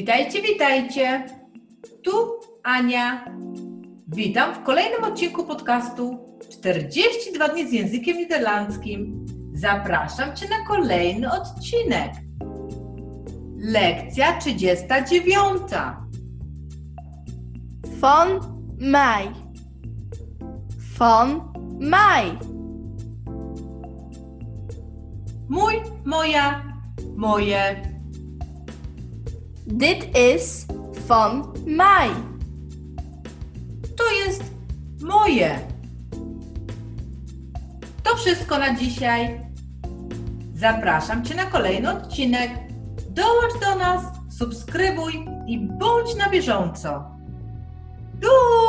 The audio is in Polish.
Witajcie, witajcie. Tu Ania. Witam w kolejnym odcinku podcastu 42 dni z językiem niderlandzkim. Zapraszam Cię na kolejny odcinek. Lekcja 39. Van mij. Van mij. Mój, moja, moje. Dit is van mij. To jest moje. To wszystko na dzisiaj. Zapraszam Cię na kolejny odcinek. Dołącz do nas, subskrybuj i bądź na bieżąco. Pa!